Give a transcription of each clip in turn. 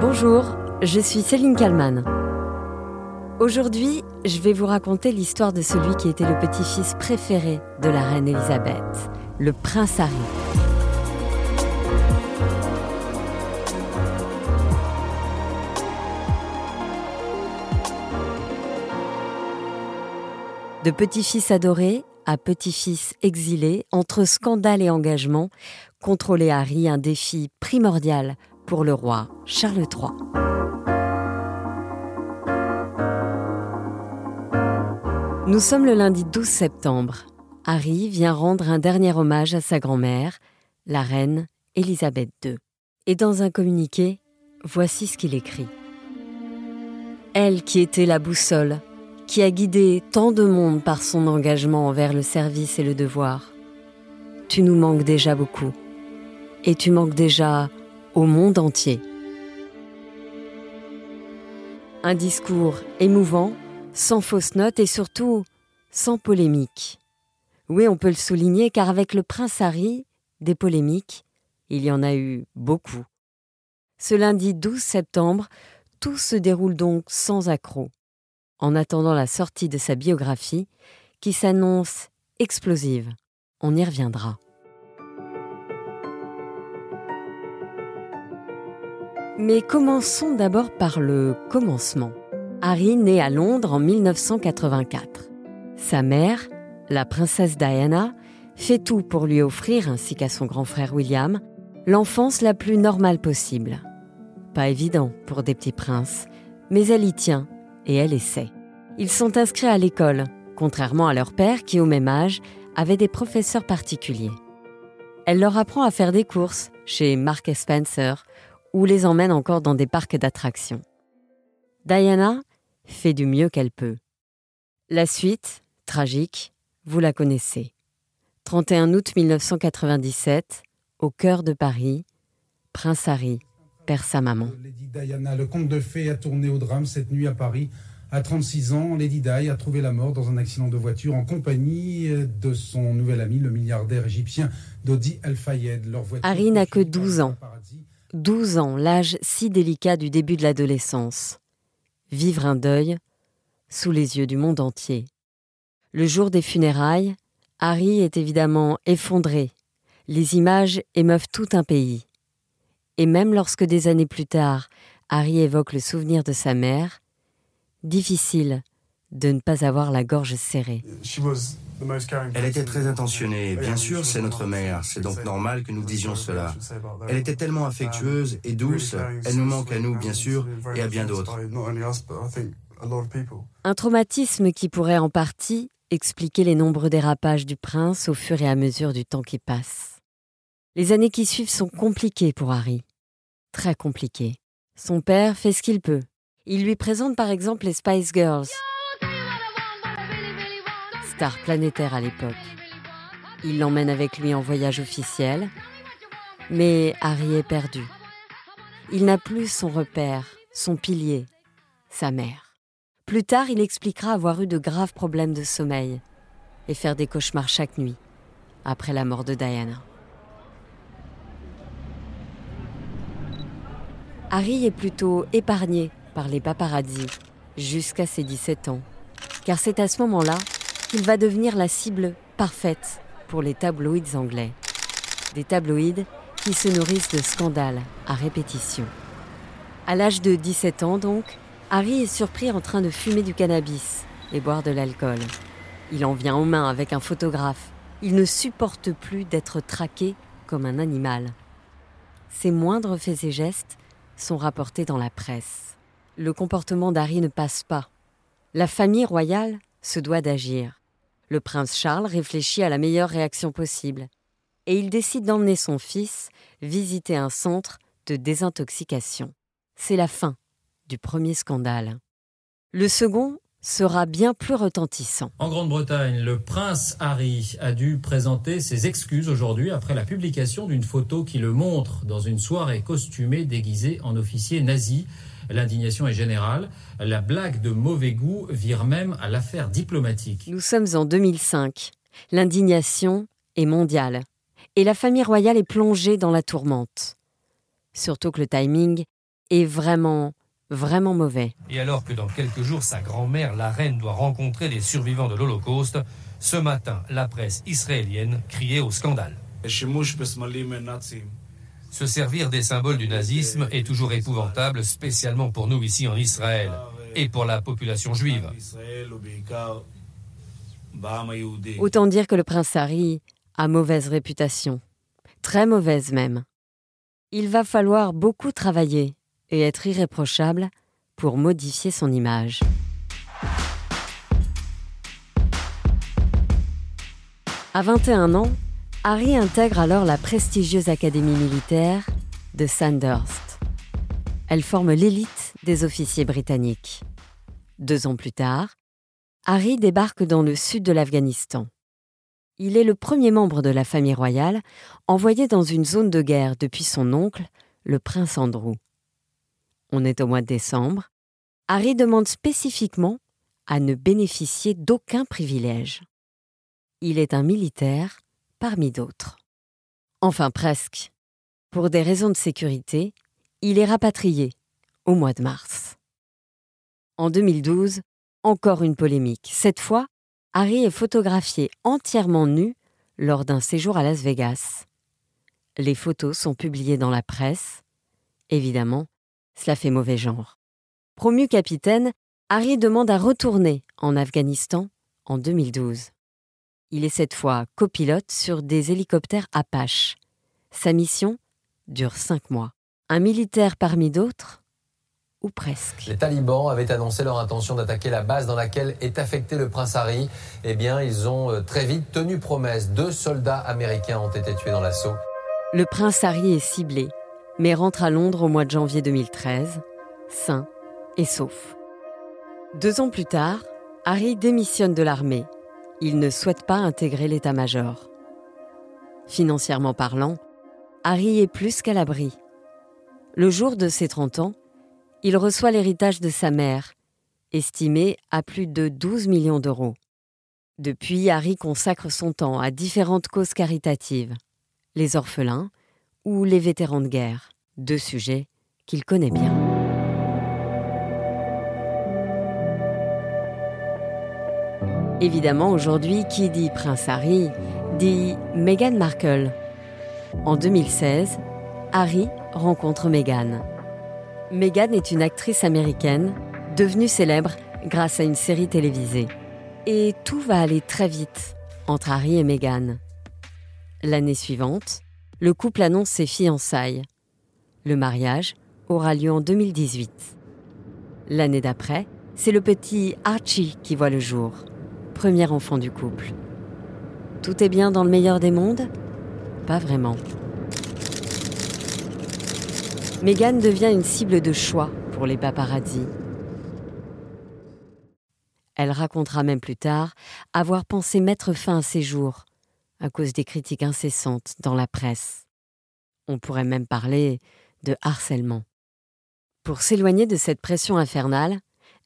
Bonjour, je suis Céline Kalman. Aujourd'hui, je vais vous raconter l'histoire de celui qui était le petit-fils préféré de la reine Elisabeth, le prince Harry. De petit-fils adoré à petit-fils exilé, entre scandale et engagement, contrôler Harry un défi primordial pour le roi Charles III. Nous sommes le lundi 12 septembre. Harry vient rendre un dernier hommage à sa grand-mère, la reine Élisabeth II. Et dans un communiqué, voici ce qu'il écrit. Elle qui était la boussole, qui a guidé tant de monde par son engagement envers le service et le devoir. Tu nous manques déjà beaucoup. Et tu manques déjà au monde entier. Un discours émouvant, sans fausses notes et surtout sans polémique. Oui, on peut le souligner car avec le prince Harry, des polémiques, il y en a eu beaucoup. Ce lundi 12 septembre, tout se déroule donc sans accroc en attendant la sortie de sa biographie, qui s'annonce explosive. On y reviendra. Mais commençons d'abord par le commencement. Harry naît à Londres en 1984. Sa mère, la princesse Diana, fait tout pour lui offrir, ainsi qu'à son grand frère William, l'enfance la plus normale possible. Pas évident pour des petits princes, mais elle y tient et elle essaie. Ils sont inscrits à l'école, contrairement à leur père qui, au même âge, avait des professeurs particuliers. Elle leur apprend à faire des courses chez Mark Spencer ou les emmène encore dans des parcs d'attractions. Diana fait du mieux qu'elle peut. La suite, tragique, vous la connaissez. 31 août 1997, au cœur de Paris, Prince Harry perd sa maman. Lady Diana, le conte de fées a tourné au drame cette nuit à Paris. À 36 ans, Lady Di a trouvé la mort dans un accident de voiture en compagnie de son nouvel ami, le milliardaire égyptien Dodi El Fayed. Harry n'a que 12 ans. 12 ans, l'âge si délicat du début de l'adolescence. Vivre un deuil sous les yeux du monde entier. Le jour des funérailles, Harry est évidemment effondré. Les images émeuvent tout un pays. Et même lorsque des années plus tard, Harry évoque le souvenir de sa mère, difficile de ne pas avoir la gorge serrée. Elle était très intentionnée. Bien sûr, c'est notre mère. C'est donc normal que nous disions cela. Elle était tellement affectueuse et douce. Elle nous manque à nous, bien sûr, et à bien d'autres. Un traumatisme qui pourrait en partie expliquer les nombreux dérapages du prince au fur et à mesure du temps qui passe. Les années qui suivent sont compliquées pour Harry très compliqué. Son père fait ce qu'il peut. Il lui présente par exemple les Spice Girls, planétaire à l'époque. Il l'emmène avec lui en voyage officiel, mais Harry est perdu. Il n'a plus son repère, son pilier, sa mère. Plus tard, il expliquera avoir eu de graves problèmes de sommeil et faire des cauchemars chaque nuit, après la mort de Diana. Harry est plutôt épargné par les paparazzi jusqu'à ses 17 ans, car c'est à ce moment-là qu'il va devenir la cible parfaite pour les tabloïds anglais. Des tabloïds qui se nourrissent de scandales à répétition. À l'âge de 17 ans donc, Harry est surpris en train de fumer du cannabis et boire de l'alcool. Il en vient aux mains avec un photographe. Il ne supporte plus d'être traqué comme un animal. Ses moindres faits et gestes sont rapportés dans la presse. Le comportement d'Harry ne passe pas. La famille royale se doit d'agir. Le prince Charles réfléchit à la meilleure réaction possible et il décide d'emmener son fils visiter un centre de désintoxication. C'est la fin du premier scandale. Le second sera bien plus retentissant. En Grande-Bretagne, le prince Harry a dû présenter ses excuses aujourd'hui après la publication d'une photo qui le montre dans une soirée costumée déguisé en officier nazi. L'indignation est générale. La blague de mauvais goût vire même à l'affaire diplomatique. Nous sommes en 2005. L'indignation est mondiale. Et la famille royale est plongée dans la tourmente. Surtout que le timing est vraiment, vraiment mauvais. Et alors que dans quelques jours, sa grand-mère, la reine, doit rencontrer les survivants de l'Holocauste, ce matin, la presse israélienne criait au scandale. Se servir des symboles du nazisme est toujours épouvantable, spécialement pour nous ici en Israël et pour la population juive. Autant dire que le prince Harry a mauvaise réputation, très mauvaise même. Il va falloir beaucoup travailler et être irréprochable pour modifier son image. À 21 ans, Harry intègre alors la prestigieuse académie militaire de Sandhurst. Elle forme l'élite des officiers britanniques. Deux ans plus tard, Harry débarque dans le sud de l'Afghanistan. Il est le premier membre de la famille royale envoyé dans une zone de guerre depuis son oncle, le prince Andrew. On est au mois de décembre. Harry demande spécifiquement à ne bénéficier d'aucun privilège. Il est un militaire parmi d'autres. Enfin presque. Pour des raisons de sécurité, il est rapatrié au mois de mars. En 2012, encore une polémique. Cette fois, Harry est photographié entièrement nu lors d'un séjour à Las Vegas. Les photos sont publiées dans la presse. Évidemment, cela fait mauvais genre. Promu capitaine, Harry demande à retourner en Afghanistan en 2012. Il est cette fois copilote sur des hélicoptères Apache. Sa mission dure cinq mois. Un militaire parmi d'autres ou presque. Les talibans avaient annoncé leur intention d'attaquer la base dans laquelle est affecté le prince Harry. Eh bien, ils ont euh, très vite tenu promesse. Deux soldats américains ont été tués dans l'assaut. Le prince Harry est ciblé, mais rentre à Londres au mois de janvier 2013, sain et sauf. Deux ans plus tard, Harry démissionne de l'armée il ne souhaite pas intégrer l'état-major. Financièrement parlant, Harry est plus qu'à l'abri. Le jour de ses 30 ans, il reçoit l'héritage de sa mère, estimé à plus de 12 millions d'euros. Depuis, Harry consacre son temps à différentes causes caritatives, les orphelins ou les vétérans de guerre, deux sujets qu'il connaît bien. Évidemment, aujourd'hui, qui dit Prince Harry dit Meghan Markle. En 2016, Harry rencontre Meghan. Meghan est une actrice américaine devenue célèbre grâce à une série télévisée. Et tout va aller très vite entre Harry et Meghan. L'année suivante, le couple annonce ses fiançailles. Le mariage aura lieu en 2018. L'année d'après, c'est le petit Archie qui voit le jour premier enfant du couple. Tout est bien dans le meilleur des mondes? Pas vraiment. Meghan devient une cible de choix pour les paparazzi. Elle racontera même plus tard avoir pensé mettre fin à ses jours à cause des critiques incessantes dans la presse. On pourrait même parler de harcèlement. Pour s'éloigner de cette pression infernale,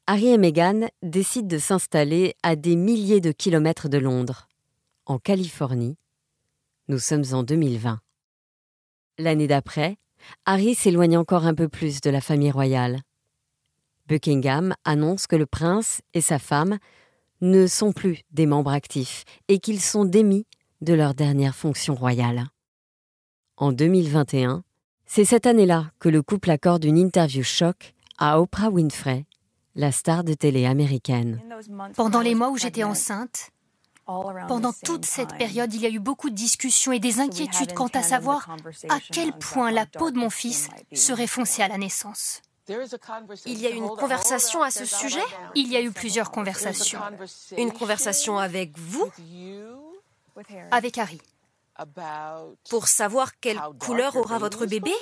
Harry et Meghan décident de s'installer à des milliers de kilomètres de Londres, en Californie. Nous sommes en 2020. L'année d'après, Harry s'éloigne encore un peu plus de la famille royale. Buckingham annonce que le prince et sa femme ne sont plus des membres actifs et qu'ils sont démis de leur dernière fonction royale. En 2021, c'est cette année-là que le couple accorde une interview choc à Oprah Winfrey la star de télé américaine. Pendant les mois où j'étais enceinte, pendant toute cette période, il y a eu beaucoup de discussions et des inquiétudes quant à savoir à quel point la peau de mon fils serait foncée à la naissance. Il y a eu une conversation à ce sujet? Il y a eu plusieurs conversations. Une conversation avec vous Avec Harry. Pour savoir quelle couleur aura votre bébé?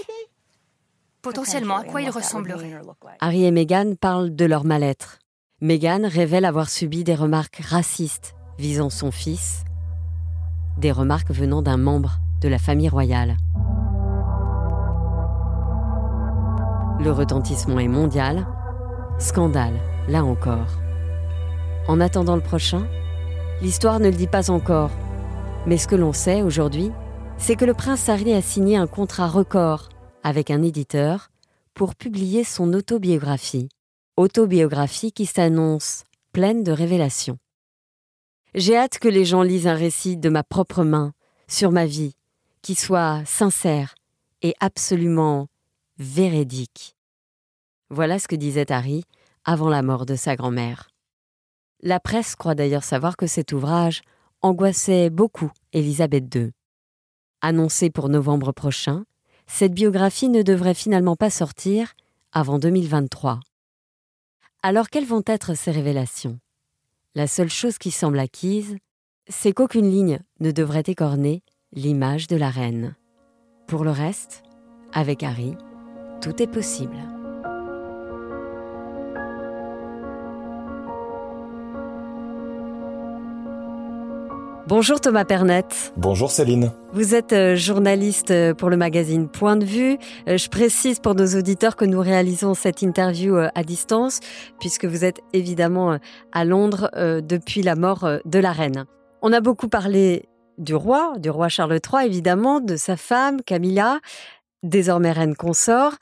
Potentiellement, à quoi il ressemblerait Harry et Meghan parlent de leur mal-être. Meghan révèle avoir subi des remarques racistes visant son fils, des remarques venant d'un membre de la famille royale. Le retentissement est mondial. Scandale, là encore. En attendant le prochain, l'histoire ne le dit pas encore. Mais ce que l'on sait aujourd'hui, c'est que le prince Harry a signé un contrat record avec un éditeur pour publier son autobiographie. Autobiographie qui s'annonce pleine de révélations. J'ai hâte que les gens lisent un récit de ma propre main sur ma vie, qui soit sincère et absolument véridique. Voilà ce que disait Harry avant la mort de sa grand-mère. La presse croit d'ailleurs savoir que cet ouvrage angoissait beaucoup Élisabeth II. Annoncée pour novembre prochain, cette biographie ne devrait finalement pas sortir avant 2023. Alors quelles vont être ces révélations? La seule chose qui semble acquise, c'est qu'aucune ligne ne devrait écorner l'image de la reine. Pour le reste, avec Harry, tout est possible. Bonjour Thomas Pernette. Bonjour Céline. Vous êtes euh, journaliste euh, pour le magazine Point de vue. Euh, je précise pour nos auditeurs que nous réalisons cette interview à distance puisque vous êtes évidemment à Londres depuis la mort de la reine. On a beaucoup parlé du roi, du roi Charles III évidemment, de sa femme Camilla désormais reine consort.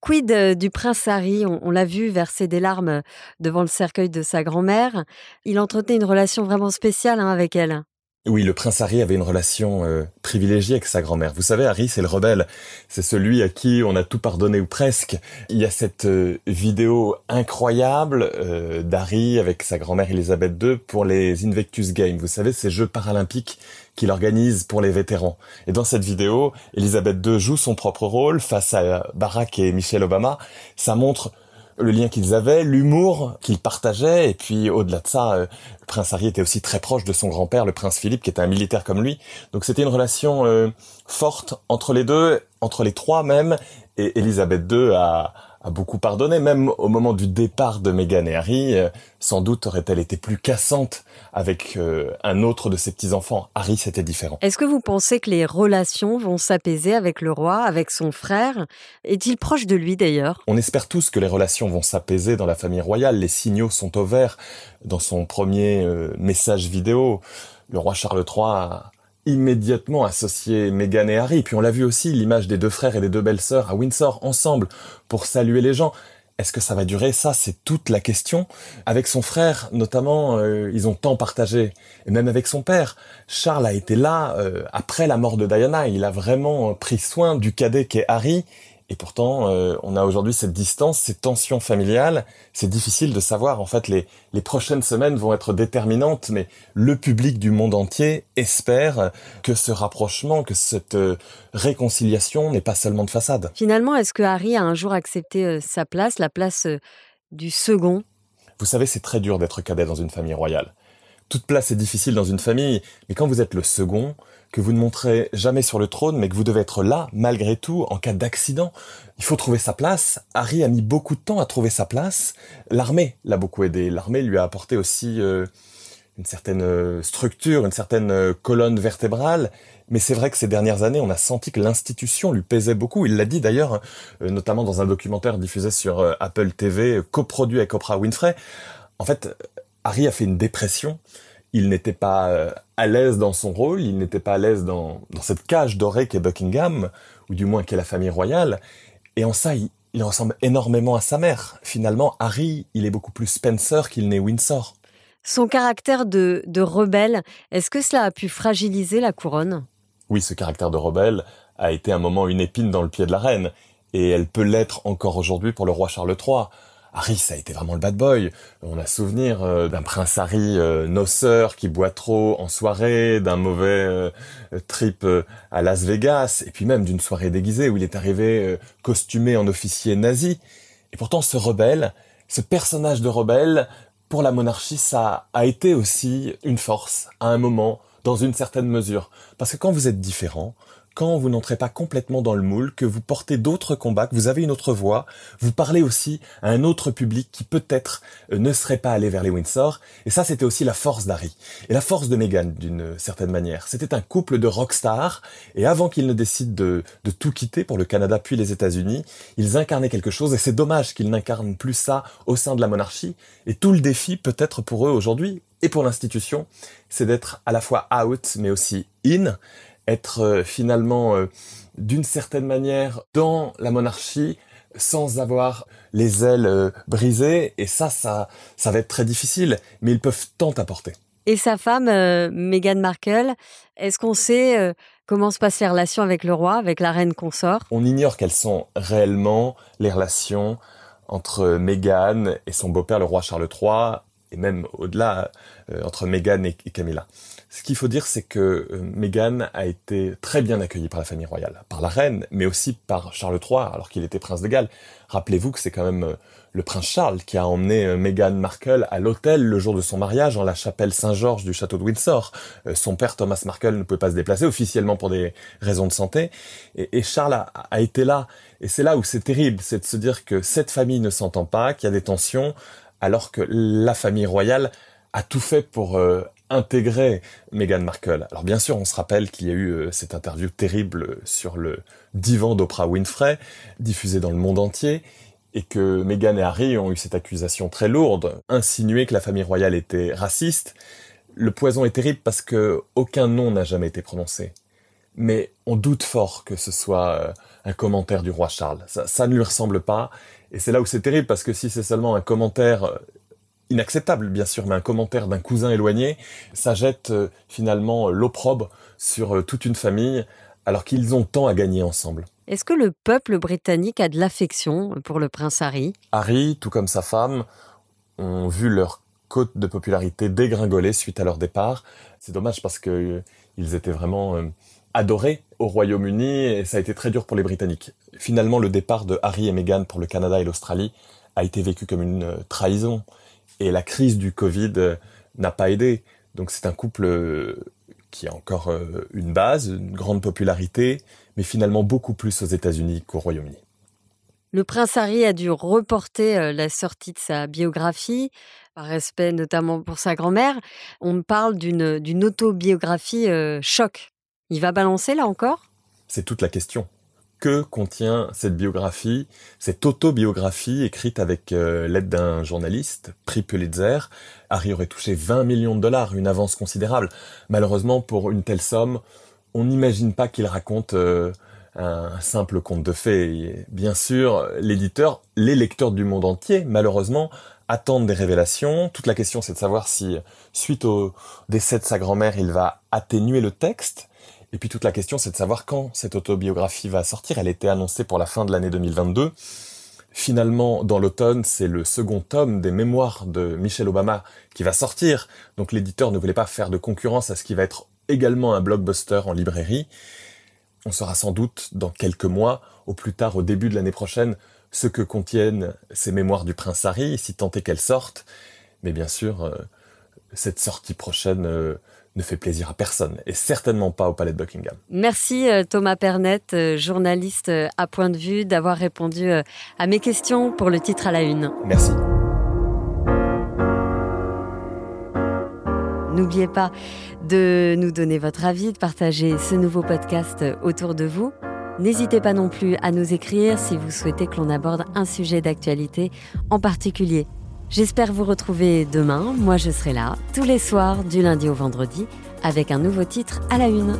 quid du prince Harry? On, l'a vu verser des larmes devant le cercueil de sa grand-mère. Il entretenait une relation vraiment spéciale hein, avec elle. Oui, le prince Harry avait une relation euh, privilégiée avec sa grand-mère. Vous savez, Harry, c'est le rebelle. C'est celui à qui on a tout pardonné ou presque. Il y a cette euh, vidéo incroyable euh, d'Harry avec sa grand-mère Elisabeth II pour les Invectus Games. Vous savez, ces Jeux paralympiques qu'il organise pour les vétérans. Et dans cette vidéo, Elisabeth II joue son propre rôle face à Barack et Michelle Obama. Ça montre le lien qu'ils avaient, l'humour qu'ils partageaient, et puis au-delà de ça, euh, le prince Harry était aussi très proche de son grand-père, le prince Philippe, qui était un militaire comme lui. Donc c'était une relation euh, forte entre les deux, entre les trois même, et Elisabeth II a, a beaucoup pardonné, même au moment du départ de Meghan et Harry, euh, sans doute aurait-elle été plus cassante avec euh, un autre de ses petits-enfants. Harry, c'était différent. Est-ce que vous pensez que les relations vont s'apaiser avec le roi, avec son frère? Est-il proche de lui d'ailleurs? On espère tous que les relations vont s'apaiser dans la famille royale. Les signaux sont au vert. Dans son premier euh, message vidéo, le roi Charles III a immédiatement associé Meghan et Harry. Puis on l'a vu aussi, l'image des deux frères et des deux belles-sœurs à Windsor ensemble pour saluer les gens. Est-ce que ça va durer? Ça, c'est toute la question. Avec son frère, notamment, euh, ils ont tant partagé. Et même avec son père. Charles a été là euh, après la mort de Diana. Il a vraiment pris soin du cadet qu'est Harry. Et pourtant, euh, on a aujourd'hui cette distance, ces tensions familiales. C'est difficile de savoir. En fait, les, les prochaines semaines vont être déterminantes, mais le public du monde entier espère que ce rapprochement, que cette euh, réconciliation n'est pas seulement de façade. Finalement, est-ce que Harry a un jour accepté euh, sa place, la place du second? Vous savez, c'est très dur d'être cadet dans une famille royale. Toute place est difficile dans une famille, mais quand vous êtes le second, que vous ne montrez jamais sur le trône, mais que vous devez être là, malgré tout, en cas d'accident. Il faut trouver sa place. Harry a mis beaucoup de temps à trouver sa place. L'armée l'a beaucoup aidé. L'armée lui a apporté aussi euh, une certaine euh, structure, une certaine euh, colonne vertébrale. Mais c'est vrai que ces dernières années, on a senti que l'institution lui pesait beaucoup. Il l'a dit d'ailleurs, notamment dans un documentaire diffusé sur Apple TV, coproduit avec Oprah Winfrey. En fait, Harry a fait une dépression il n'était pas euh, à l'aise dans son rôle, il n'était pas à l'aise dans, cette cage dorée qu'est Buckingham, ou du moins qu'est la famille royale. Et en ça, il, ressemble énormément à sa mère. Finalement, Harry, il est beaucoup plus Spencer qu'il n'est Windsor. Son caractère de, de rebelle, est-ce que cela a pu fragiliser la couronne? Oui, ce caractère de rebelle a été un moment une épine dans le pied de la reine, et elle peut l'être encore aujourd'hui pour le roi Charles III. Harry, ça a été vraiment le bad boy. On a souvenir euh, d'un prince Harry euh, noceur qui boit trop en soirée, d'un mauvais euh, trip à Las Vegas, et puis même d'une soirée déguisée où il est arrivé costumé en officier nazi. Et pourtant, ce rebelle, ce personnage de rebelle, pour la monarchie, ça a été aussi une force, à un moment, dans une certaine mesure. Parce que quand vous êtes différent, quand vous n'entrez pas complètement dans le moule, que vous portez d'autres combats, que vous avez une autre voix, vous parlez aussi à un autre public qui peut-être euh, ne serait pas allé vers les Windsor. Et ça, c'était aussi la force d'Harry. Et la force de Meghan, d'une certaine manière. C'était un couple de rockstars. Et avant qu'ils ne décident de, de tout quitter pour le Canada puis les États-Unis, ils incarnaient quelque chose. Et c'est dommage qu'ils n'incarnent plus ça au sein de la monarchie. Et tout le défi, peut-être pour eux aujourd'hui, et pour l'institution, c'est d'être à la fois out, mais aussi in être euh, finalement euh, d'une certaine manière dans la monarchie, sans avoir les ailes euh, brisées. Et ça, ça, ça va être très difficile. Mais ils peuvent tant apporter. Et sa femme, euh, Meghan Markle, est-ce qu'on sait euh, comment se passent les relations avec le roi, avec la reine consort? On ignore quelles sont réellement les relations entre Meghan et son beau-père, le roi Charles III, et même au-delà, entre Meghan et Camilla. Ce qu'il faut dire, c'est que euh, Meghan a été très bien accueillie par la famille royale, par la reine, mais aussi par Charles III, alors qu'il était prince de Galles. Rappelez-vous que c'est quand même euh, le prince Charles qui a emmené euh, Meghan Markle à l'hôtel le jour de son mariage en la chapelle Saint-Georges du château de Windsor. Son père Thomas Markle ne pouvait pas se déplacer officiellement pour des raisons de santé, et, Charles a, été là. Et c'est là où c'est terrible, c'est de se dire que cette famille ne s'entend pas, qu'il y a des tensions, alors que la famille royale a tout fait pour intégrer Meghan Markle. Alors bien sûr, on se rappelle qu'il y a eu euh, cette interview terrible sur le divan d'Oprah Winfrey, diffusée dans le monde entier, et que Meghan et Harry ont eu cette accusation très lourde, insinuer que la famille royale était raciste. Le poison est terrible parce que aucun nom n'a jamais été prononcé. Mais on doute fort que ce soit euh, un commentaire du roi Charles. Ça ne lui ressemble pas. Et c'est là où c'est terrible parce que si c'est seulement un commentaire euh, inacceptable bien sûr, mais un commentaire d'un cousin éloigné, ça jette euh, finalement l'opprobre sur euh, toute une famille alors qu'ils ont tant à gagner ensemble. Est-ce que le peuple britannique a de l'affection pour le prince Harry? Harry, tout comme sa femme, ont vu leur cote de popularité dégringoler suite à leur départ. C'est dommage parce que euh, ils étaient vraiment adorés au Royaume-Uni et ça a été très dur pour les Britanniques. Finalement, le départ de Harry et Meghan pour le Canada et l'Australie a été vécu comme une trahison. Et la crise du Covid euh, n'a pas aidé. Donc c'est un couple euh, qui a encore euh, une base, une grande popularité, mais finalement beaucoup plus aux États-Unis qu'au Royaume-Uni. Le prince Harry a dû reporter la sortie de sa biographie, par respect notamment pour sa grand-mère. On parle d'une autobiographie choc. Il va balancer là encore? C'est toute la question que contient cette biographie, cette autobiographie écrite avec euh, l'aide d'un journaliste, prix Pulitzer? Harry aurait touché 20 millions de dollars, une avance considérable. Malheureusement, pour une telle somme, on n'imagine pas qu'il raconte euh, un simple conte de fées. bien sûr, l'éditeur, les lecteurs du monde entier, malheureusement, attendent des révélations. Toute la question, c'est de savoir si, suite au décès de sa grand-mère, il va atténuer le texte et puis toute la question, c'est de savoir quand cette autobiographie va sortir. Elle était annoncée pour la fin de l'année 2022. Finalement, dans l'automne, c'est le second tome des mémoires de Michelle Obama qui va sortir. Donc l'éditeur ne voulait pas faire de concurrence à ce qui va être également un blockbuster en librairie. On saura sans doute dans quelques mois, au plus tard au début de l'année prochaine, ce que contiennent ces mémoires du prince Harry, si tant est qu'elles sortent. Mais bien sûr, euh, cette sortie prochaine euh, ne fait plaisir à personne, et certainement pas au Palais de Buckingham. Merci euh, Thomas Pernet, euh, journaliste euh, à Point de Vue, d'avoir répondu à mes questions pour le titre à la une. Merci. N'oubliez pas de nous donner votre avis, de partager ce nouveau podcast autour de vous. N'hésitez pas non plus à nous écrire si vous souhaitez que l'on aborde un sujet d'actualité en particulier. J'espère vous retrouver demain. Moi, je serai là tous les soirs du lundi au vendredi avec un nouveau titre à la une.